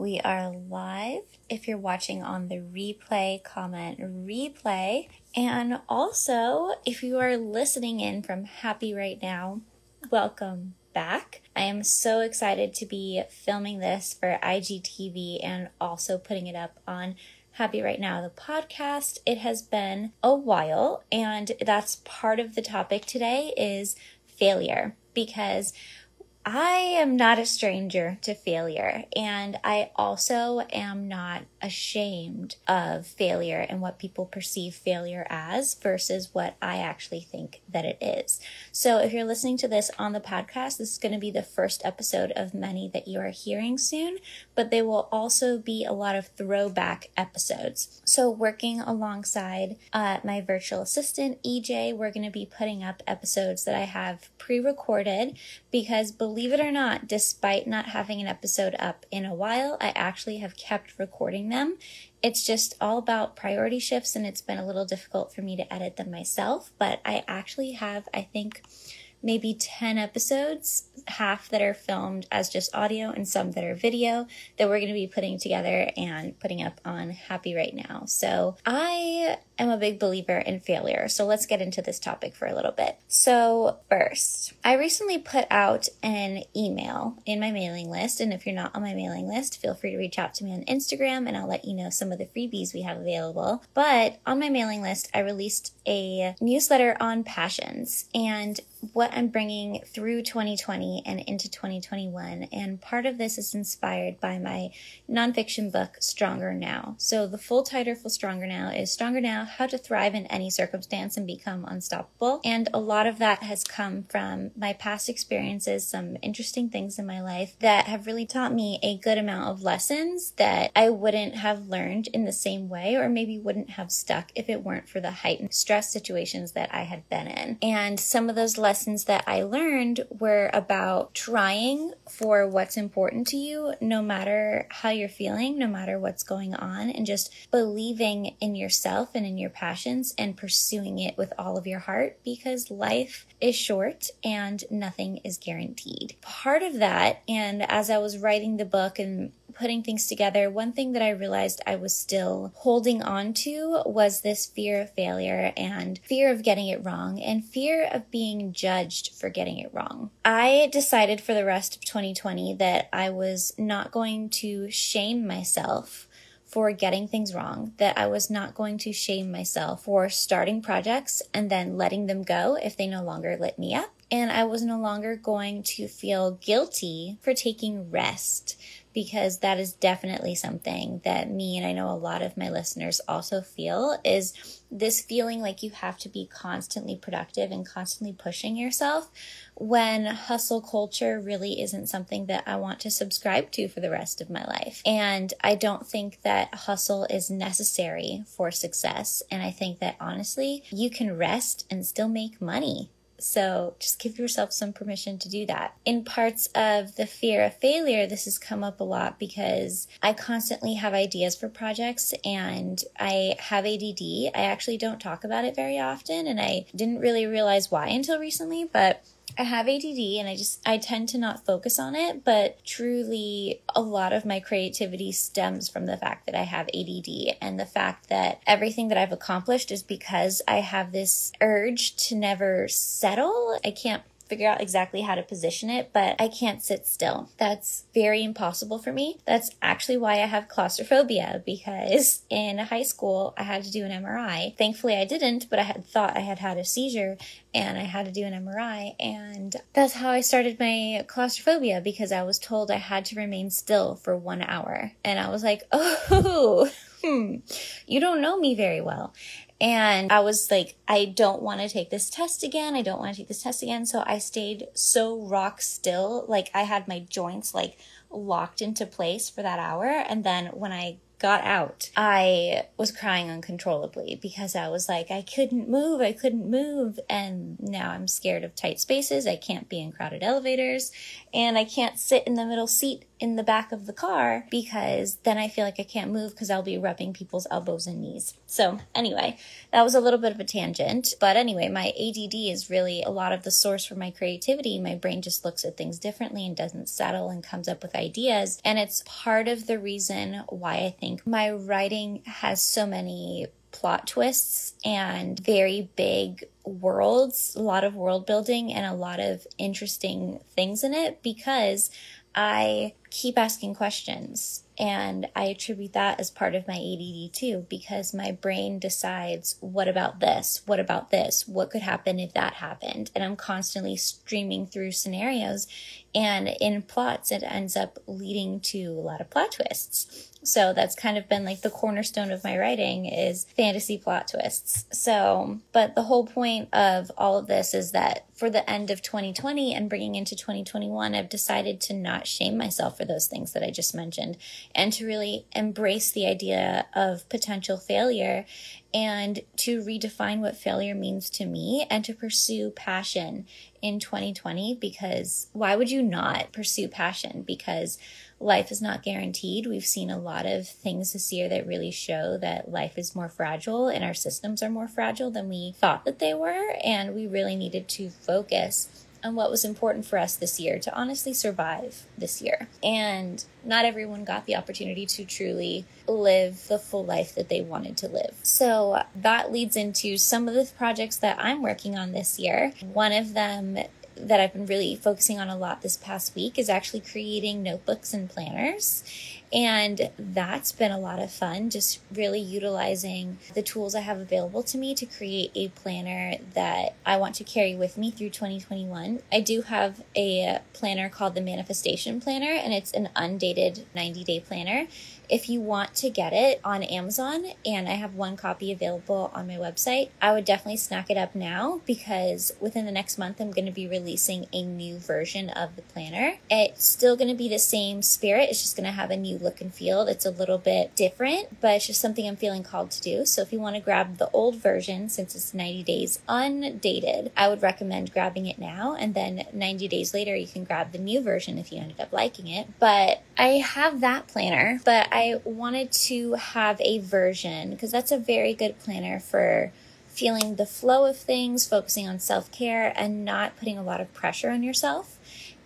We are live. If you're watching on the replay, comment replay. And also, if you are listening in from Happy right now, welcome back. I am so excited to be filming this for IGTV and also putting it up on Happy Right Now, the podcast. It has been a while, and that's part of the topic today is failure because I am not a stranger to failure, and I also am not ashamed of failure and what people perceive failure as versus what I actually think that it is. So, if you're listening to this on the podcast, this is going to be the first episode of many that you are hearing soon, but they will also be a lot of throwback episodes. So, working alongside uh, my virtual assistant, EJ, we're going to be putting up episodes that I have pre recorded because believe it or not, despite not having an episode up in a while, I actually have kept recording them. It's just all about priority shifts and it's been a little difficult for me to edit them myself, but I actually have, I think, maybe 10 episodes, half that are filmed as just audio and some that are video that we're going to be putting together and putting up on Happy right now. So I am a big believer in failure. So let's get into this topic for a little bit. So first, I recently put out an email in my mailing list. And if you're not on my mailing list, feel free to reach out to me on Instagram and I'll let you know some of the freebies we have available. But on my mailing list, I released a newsletter on passions and what I'm bringing through 2020 and into 2021. And part of this is inspired by my nonfiction book, Stronger Now. So the full title for Stronger Now is Stronger Now How to Thrive in Any Circumstance and Become Unstoppable. And a lot of that has come from my past experiences, some interesting things in my life that have really taught me a good amount of lessons that I wouldn't have learned in the same way or maybe wouldn't have stuck if it weren't for the heightened stress situations that I had been in. And some of those lessons that I learned were about trying for what's important to you, no matter how you're feeling, no matter what's going on, and just believing in yourself and in your passions and pursuing it with all of your heart because life is short and nothing is guaranteed. Part of that, and as I was writing the book and putting things together, one thing that I realized I was still holding on to was this fear of failure and fear of getting it wrong and fear of being judged for getting it wrong. I decided for the rest of 2020 that I was not going to shame myself for getting things wrong, that I was not going to shame myself for starting projects and then letting them go if they no longer lit me up. And I was no longer going to feel guilty for taking rest because that is definitely something that me and I know a lot of my listeners also feel is this feeling like you have to be constantly productive and constantly pushing yourself when hustle culture really isn't something that I want to subscribe to for the rest of my life. And I don't think that hustle is necessary for success. And I think that honestly, you can rest and still make money so just give yourself some permission to do that. In parts of the fear of failure, this has come up a lot because I constantly have ideas for projects and I have ADD. I actually don't talk about it very often and I didn't really realize why until recently, but I have ADD and I just, I tend to not focus on it, but truly a lot of my creativity stems from the fact that I have ADD and the fact that everything that I've accomplished is because I have this urge to never settle. I can't figure out exactly how to position it, but I can't sit still. That's very impossible for me. That's actually why I have claustrophobia because in high school I had to do an MRI. Thankfully I didn't, but I had thought I had had a seizure and I had to do an MRI. And that's how I started my claustrophobia because I was told I had to remain still for one hour. And I was like, oh, hmm, you don't know me very well. And I was like, I don't want to take this test again. I don't want to take this test again. So I stayed so rock still. Like I had my joints like locked into place for that hour. And then when I got out, I was crying uncontrollably because I was like, I couldn't move, I couldn't move. And now I'm scared of tight spaces. I can't be in crowded elevators and I can't sit in the middle seat in the back of the car because then I feel like I can't move because I'll be rubbing people's elbows and knees. So, anyway, that was a little bit of a tangent. But anyway, my ADD is really a lot of the source for my creativity. My brain just looks at things differently and doesn't settle and comes up with ideas. And it's part of the reason why I think my writing has so many plot twists and very big worlds, a lot of world building and a lot of interesting things in it because I keep asking questions. And I attribute that as part of my ADD too, because my brain decides, what about this? What about this? What could happen if that happened? And I'm constantly streaming through scenarios. And in plots, it ends up leading to a lot of plot twists. So that's kind of been like the cornerstone of my writing is fantasy plot twists. So, but the whole point of all of this is that for the end of 2020 and bringing into 2021, I've decided to not shame myself for those things that I just mentioned and to really embrace the idea of potential failure and to redefine what failure means to me and to pursue passion in 2020 because why would you not pursue passion? Because life is not guaranteed. We've seen a lot of things this year that really show that life is more fragile and our systems are more fragile than we thought that they were. And we really needed to focus on what was important for us this year to honestly survive this year. And not everyone got the opportunity to truly live the full life that they wanted to live. So that leads into some of the projects that I'm working on this year. One of them that I've been really focusing on a lot this past week is actually creating notebooks and planners. And that's been a lot of fun, just really utilizing the tools I have available to me to create a planner that I want to carry with me through 2021. I do have a planner called the Manifestation Planner, and it's an undated 90 day planner if you want to get it on Amazon, and I have one copy available on my website, I would definitely snack it up now because within the next month, I'm going to be releasing a new version of the planner. It's still going to be the same spirit, it's just going to have a new look and feel. It's a little bit different, but it's just something I'm feeling called to do. So if you want to grab the old version, since it's 90 days undated, I would recommend grabbing it now. And then 90 days later, you can grab the new version if you ended up liking it. But I have that planner, but I I wanted to have a version because that's a very good planner for feeling the flow of things, focusing on self care, and not putting a lot of pressure on yourself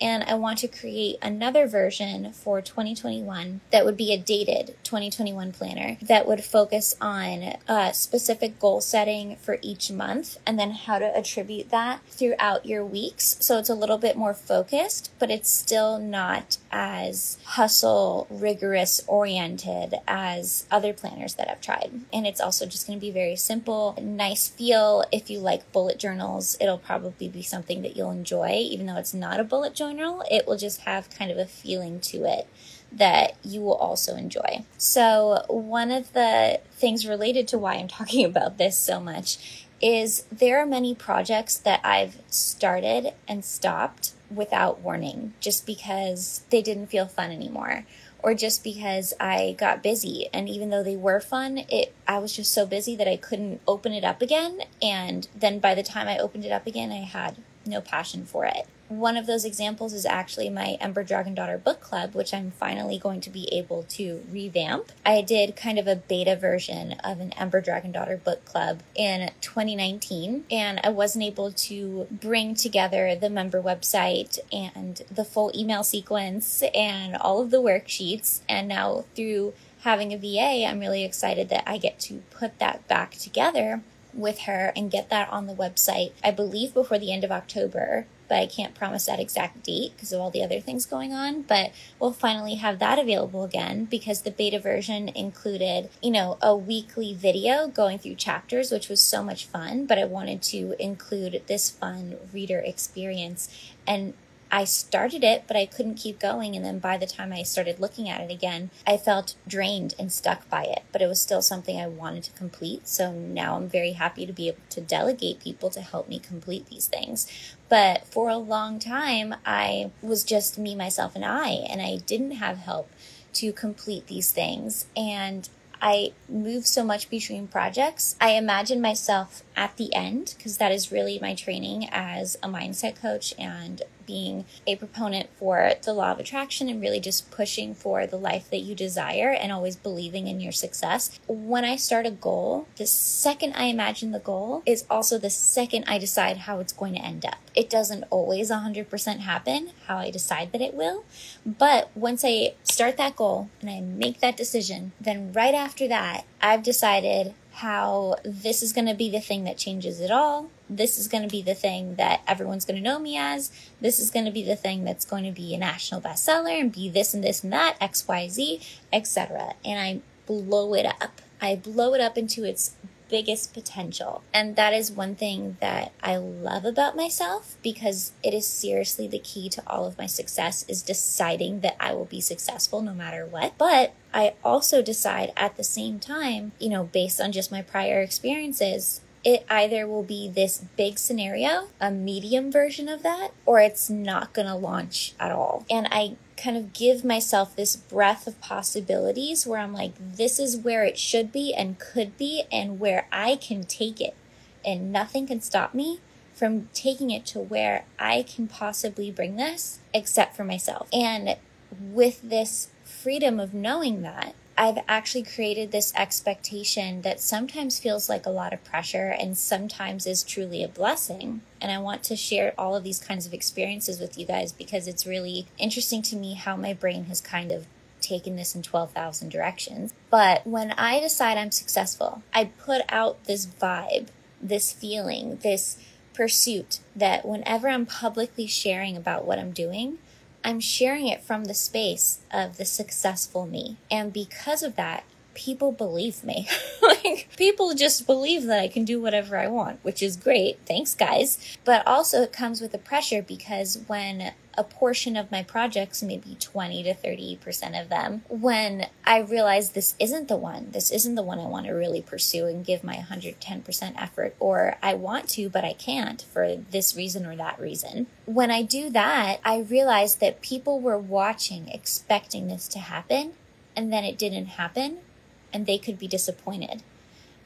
and I want to create another version for 2021 that would be a dated 2021 planner that would focus on specific goal setting for each month and then how to attribute that throughout your weeks. So it's a little bit more focused, but it's still not as hustle, rigorous oriented as other planners that I've tried. And it's also just going to be very simple, nice feel. If you like bullet journals, it'll probably be something that you'll enjoy, even though it's not a bullet journal it will just have kind of a feeling to it that you will also enjoy. So, one of the things related to why I'm talking about this so much is there are many projects that I've started and stopped without warning just because they didn't feel fun anymore or just because I got busy and even though they were fun it I was just so busy that I couldn't open it up again and then by the time I opened it up again I had no passion for it. One of those examples is actually my Ember Dragon Daughter book club, which I'm finally going to be able to revamp. I did kind of a beta version of an Ember Dragon Daughter book club in 2019, and I wasn't able to bring together the member website and the full email sequence and all of the worksheets. And now through having a VA, I'm really excited that I get to put that back together with her and get that on the website, I believe before the end of October, but I can't promise that exact date because of all the other things going on. But we'll finally have that available again because the beta version included, you know, a weekly video going through chapters, which was so much fun. But I wanted to include this fun reader experience and I started it, but I couldn't keep going. And then by the time I started looking at it again, I felt drained and stuck by it. But it was still something I wanted to complete. So now I'm very happy to be able to delegate people to help me complete these things. But for a long time, I was just me, myself, and I, and I didn't have help to complete these things. And I move so much between projects. I imagine myself at the end because that is really my training as a mindset coach and being a proponent for the law of attraction and really just pushing for the life that you desire and always believing in your success. When I start a goal, the second I imagine the goal is also the second I decide how it's going to end up. It doesn't always 100% happen how I decide that it will, but once I start that goal and I make that decision, then right after that, I've decided how this is going to be the thing that changes it all. This is going to be the thing that everyone's going to know me as. This is going to be the thing that's going to be a national bestseller and be this and this and that, XYZ, etc. And I blow it up. I blow it up into its biggest potential. And that is one thing that I love about myself because it is seriously the key to all of my success is deciding that I will be successful no matter what. But I also decide at the same time, you know, based on just my prior experiences, it either will be this big scenario, a medium version of that, or it's not going to launch at all. And I kind of give myself this breadth of possibilities where I'm like, this is where it should be and could be, and where I can take it, and nothing can stop me from taking it to where I can possibly bring this except for myself. And with this freedom of knowing that, I've actually created this expectation that sometimes feels like a lot of pressure and sometimes is truly a blessing. And I want to share all of these kinds of experiences with you guys because it's really interesting to me how my brain has kind of taken this in 12,000 directions. But when I decide I'm successful, I put out this vibe, this feeling, this pursuit that whenever I'm publicly sharing about what I'm doing, I'm sharing it from the space of the successful me. And because of that, people believe me. like, people just believe that I can do whatever I want, which is great. Thanks, guys. But also, it comes with a pressure because when a portion of my projects, maybe 20 to 30% of them, when I realize this isn't the one, this isn't the one I want to really pursue and give my 110% effort, or I want to, but I can't for this reason or that reason. When I do that, I realize that people were watching, expecting this to happen, and then it didn't happen, and they could be disappointed.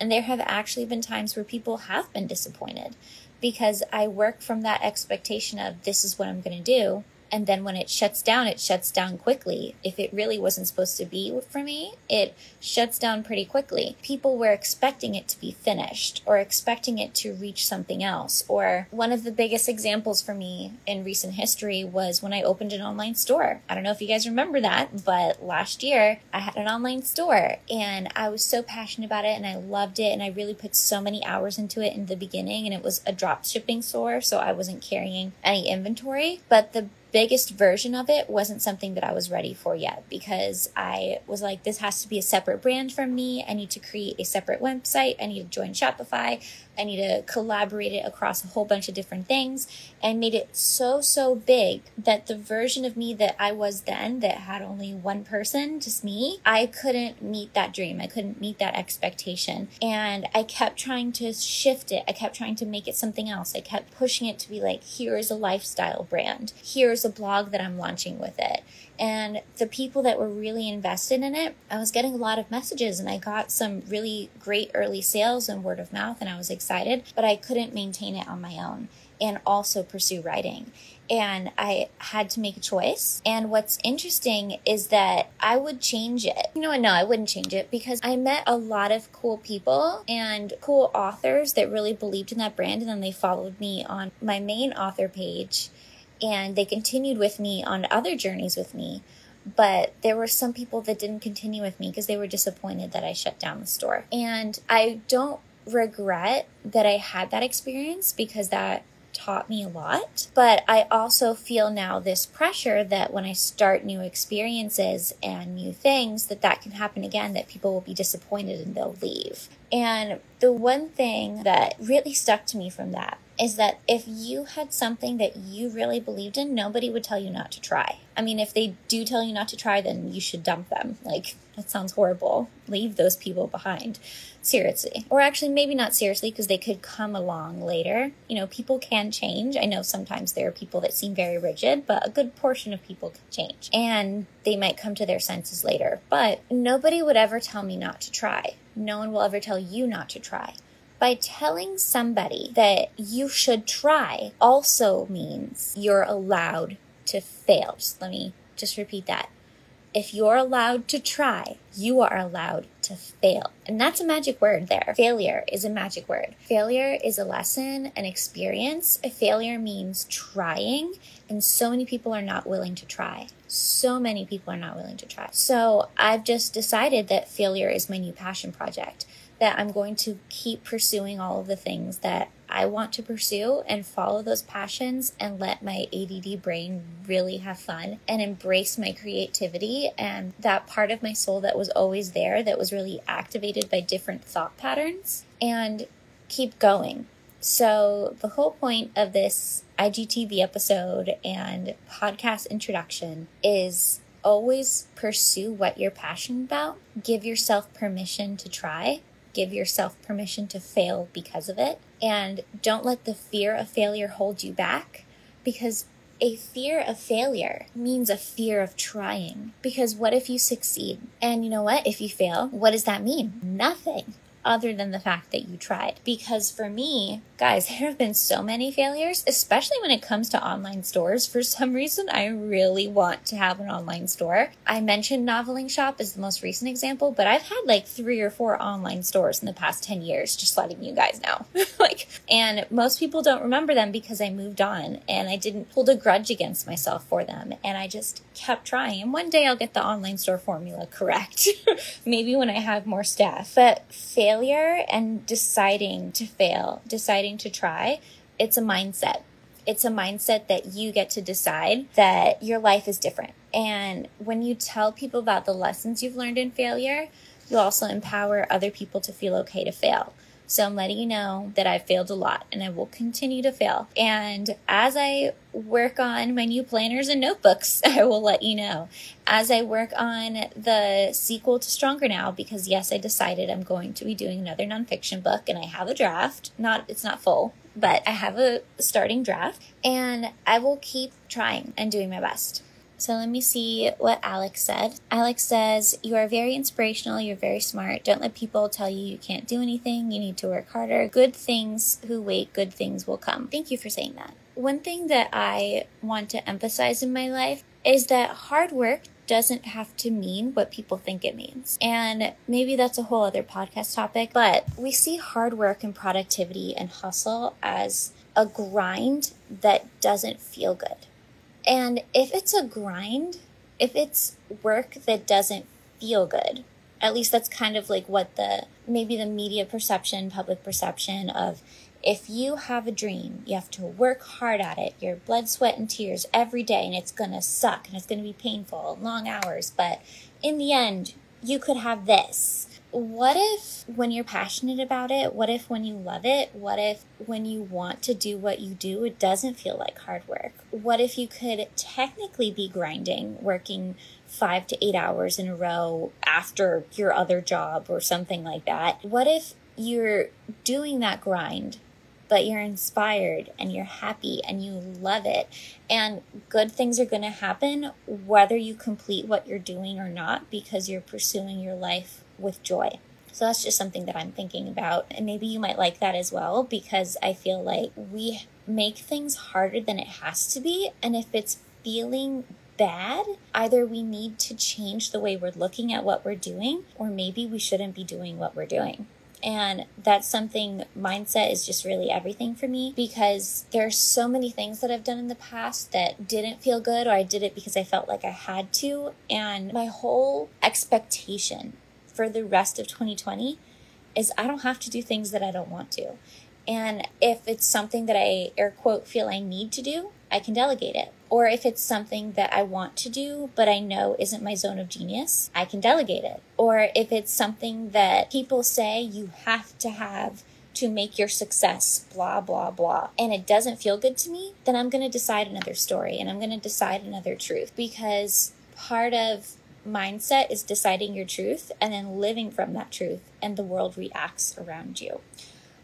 And there have actually been times where people have been disappointed because I work from that expectation of this is what I'm going to do. And then when it shuts down, it shuts down quickly. If it really wasn't supposed to be for me, it shuts down pretty quickly. People were expecting it to be finished or expecting it to reach something else. Or one of the biggest examples for me in recent history was when I opened an online store. I don't know if you guys remember that, but last year I had an online store and I was so passionate about it and I loved it and I really put so many hours into it in the beginning and it was a drop shipping store, so I wasn't carrying any inventory. But the biggest version of it wasn't something that I was ready for yet because I was like, this has to be a separate brand from me. I need to create a separate website. I need to join Shopify. I need to collaborate it across a whole bunch of different things and made it so, so big that the version of me that I was then that had only one person, just me, I couldn't meet that dream. I couldn't meet that expectation. And I kept trying to shift it. I kept trying to make it something else. I kept pushing it to be like, here's a lifestyle brand. Here's a blog that I'm launching with it. And the people that were really invested in it, I was getting a lot of messages and I got some really great early sales and word of mouth and I was excited, but I couldn't maintain it on my own and also pursue writing. And I had to make a choice. And what's interesting is that I would change it. You know what? No, I wouldn't change it because I met a lot of cool people and cool authors that really believed in that brand. And then they followed me on my main author page and they continued with me on other journeys with me. But there were some people that didn't continue with me because they were disappointed that I shut down the store. And I don't regret that I had that experience because that taught me a lot. But I also feel now this pressure that when I start new experiences and new things, that that can happen again, that people will be disappointed and they'll leave. And the one thing that really stuck to me from that is that if you had something that you really believed in, nobody would tell you not to try. I mean, if they do tell you not to try, then you should dump them. Like, that sounds horrible. Leave those people behind. Seriously. Or actually, maybe not seriously, because they could come along later. You know, people can change. I know sometimes there are people that seem very rigid, but a good portion of people can change. And they might come to their senses later. But nobody would ever tell me not to try. No one will ever tell you not to try. By telling somebody that you should try also means you're allowed to fail. Just let me just repeat that. If you're allowed to try, you are allowed to fail. And that's a magic word there. Failure is a magic word. Failure is a lesson, an experience. A failure means trying, and so many people are not willing to try. So many people are not willing to try. So I've just decided that failure is my new passion project that I'm going to keep pursuing all of the things that I want to pursue and follow those passions and let my ADD brain really have fun and embrace my creativity and that part of my soul that was always there that was really activated by different thought patterns and keep going. So, the whole point of this IGTV episode and podcast introduction is always pursue what you're passionate about. Give yourself permission to try give yourself permission to fail because of it. And don't let the fear of failure hold you back because a fear of failure means a fear of trying. Because what if you succeed? And you know what? If you fail, what does that mean? Nothing other than the fact that you tried. Because for me, guys, there have been so many failures, especially when it comes to online stores. For some reason, I really want to have an online store. I mentioned Noveling Shop as the most recent example, but I've had like three or four online stores in the past 10 years, just letting you guys know. like, and most people don't remember them because I moved on and I didn't hold a grudge against myself for them. And I just kept trying. And one day I'll get the online store formula correct. Maybe when I have more staff. But fail failure and deciding to fail, deciding to try, it's a mindset. It's a mindset that you get to decide that your life is different. And when you tell people about the lessons you've learned in failure, you also empower other people to feel okay to fail. So I'm letting you know that I've failed a lot and I will continue to fail. And as I work on my new planners and notebooks, I will let you know. As I work on the sequel to Stronger Now, because yes, I decided I'm going to be doing another nonfiction book and I have a draft. Not, it's not full, but I have a starting draft and I will keep trying and doing my best. So let me see what Alex said. Alex says, You are very inspirational. You're very smart. Don't let people tell you you can't do anything. You need to work harder. Good things who wait, good things will come. Thank you for saying that. One thing that I want to emphasize in my life is that hard work doesn't have to mean what people think it means. And maybe that's a whole other podcast topic, but we see hard work and productivity and hustle as a grind that doesn't feel good. And if it's a grind, if it's work that doesn't feel good, at least that's kind of like what the maybe the media perception, public perception of if you have a dream, you have to work hard at it, your blood, sweat, and tears every day, and it's gonna suck and it's gonna be painful, long hours, but in the end, you could have this what if when you're passionate about it, what if when you love it, what if when you want to do what you do, it doesn't feel like hard work? What if you could technically be grinding, working five to eight hours in a row after your other job or something like that? What if you're doing that grind but you're inspired and you're happy and you love it. And good things are going to happen whether you complete what you're doing or not because you're pursuing your life with joy. So that's just something that I'm thinking about. And maybe you might like that as well because I feel like we make things harder than it has to be. And if it's feeling bad, either we need to change the way we're looking at what we're doing, or maybe we shouldn't be doing what we're doing. And that's something mindset is just really everything for me because there are so many things that I've done in the past that didn't feel good or I did it because I felt like I had to. And my whole expectation for the rest of 2020 is I don't have to do things that I don't want to. And if it's something that I air quote feel I need to do, I can delegate it. Or if it's something that I want to do, but I know isn't my zone of genius, I can delegate it. Or if it's something that people say you have to have to make your success, blah, blah, blah, and it doesn't feel good to me, then I'm going to decide another story and I'm going to decide another truth because part of mindset is deciding your truth and then living from that truth, and the world reacts around you.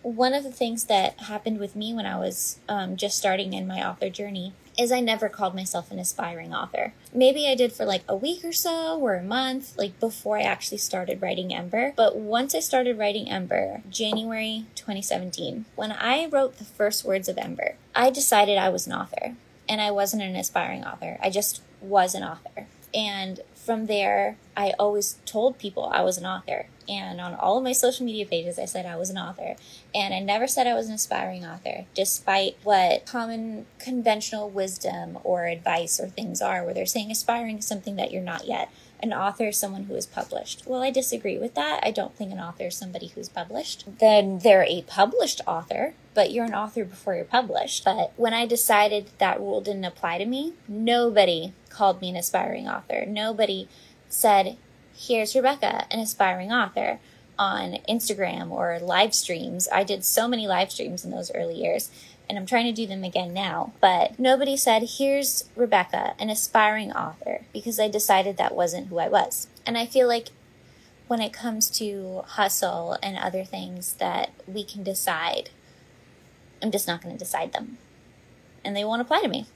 one of the things that happened with me when I was um, just starting in my author journey is I never called myself an aspiring author. Maybe I did for like a week or so or a month, like before I actually started writing Ember. But once I started writing Ember, January 2017, when I wrote the first words of Ember, I decided I was an author and I wasn't an aspiring author. I just was an author. And from there, I always told people I was an author. And on all of my social media pages, I said I was an author. And I never said I was an aspiring author, despite what common conventional wisdom or advice or things are, where they're saying aspiring is something that you're not yet. An author is someone who is published. Well, I disagree with that. I don't think an author is somebody who's published. Then they're a published author, but you're an author before you're published. But when I decided that rule didn't apply to me, nobody called me an aspiring author. Nobody said, Here's Rebecca, an aspiring author on Instagram or live streams. I did so many live streams in those early years, and I'm trying to do them again now. But nobody said, Here's Rebecca, an aspiring author, because I decided that wasn't who I was. And I feel like when it comes to hustle and other things that we can decide, I'm just not going to decide them. And they won't apply to me.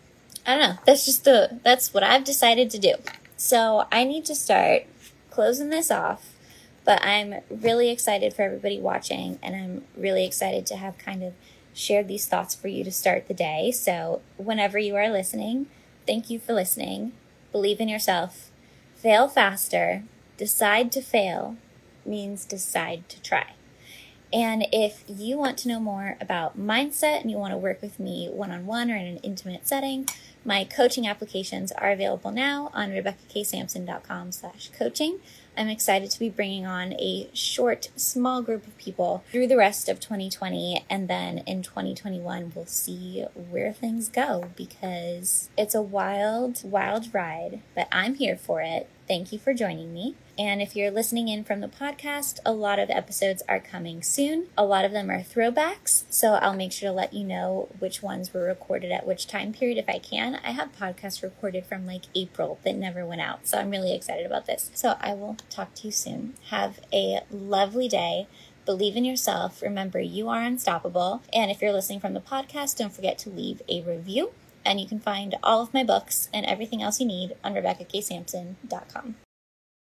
I don't know. That's just the that's what I've decided to do. So I need to start closing this off. But I'm really excited for everybody watching, and I'm really excited to have kind of shared these thoughts for you to start the day. So whenever you are listening, thank you for listening. Believe in yourself. Fail faster. Decide to fail means decide to try. And if you want to know more about mindset and you want to work with me one on one or in an intimate setting, my coaching applications are available now on RebeccaKSampson.com slash coaching. I'm excited to be bringing on a short, small group of people through the rest of 2020. And then in 2021, we'll see where things go because it's a wild, wild ride, but I'm here for it. Thank you for joining me. And if you're listening in from the podcast, a lot of episodes are coming soon. A lot of them are throwbacks, so I'll make sure to let you know which ones were recorded at which time period if I can. I have podcasts recorded from like April that never went out, so I'm really excited about this. So I will talk to you soon. Have a lovely day. Believe in yourself. Remember, you are unstoppable. And if you're listening from the podcast, don't forget to leave a review. And you can find all of my books and everything else you need on RebeccaKSampson.com.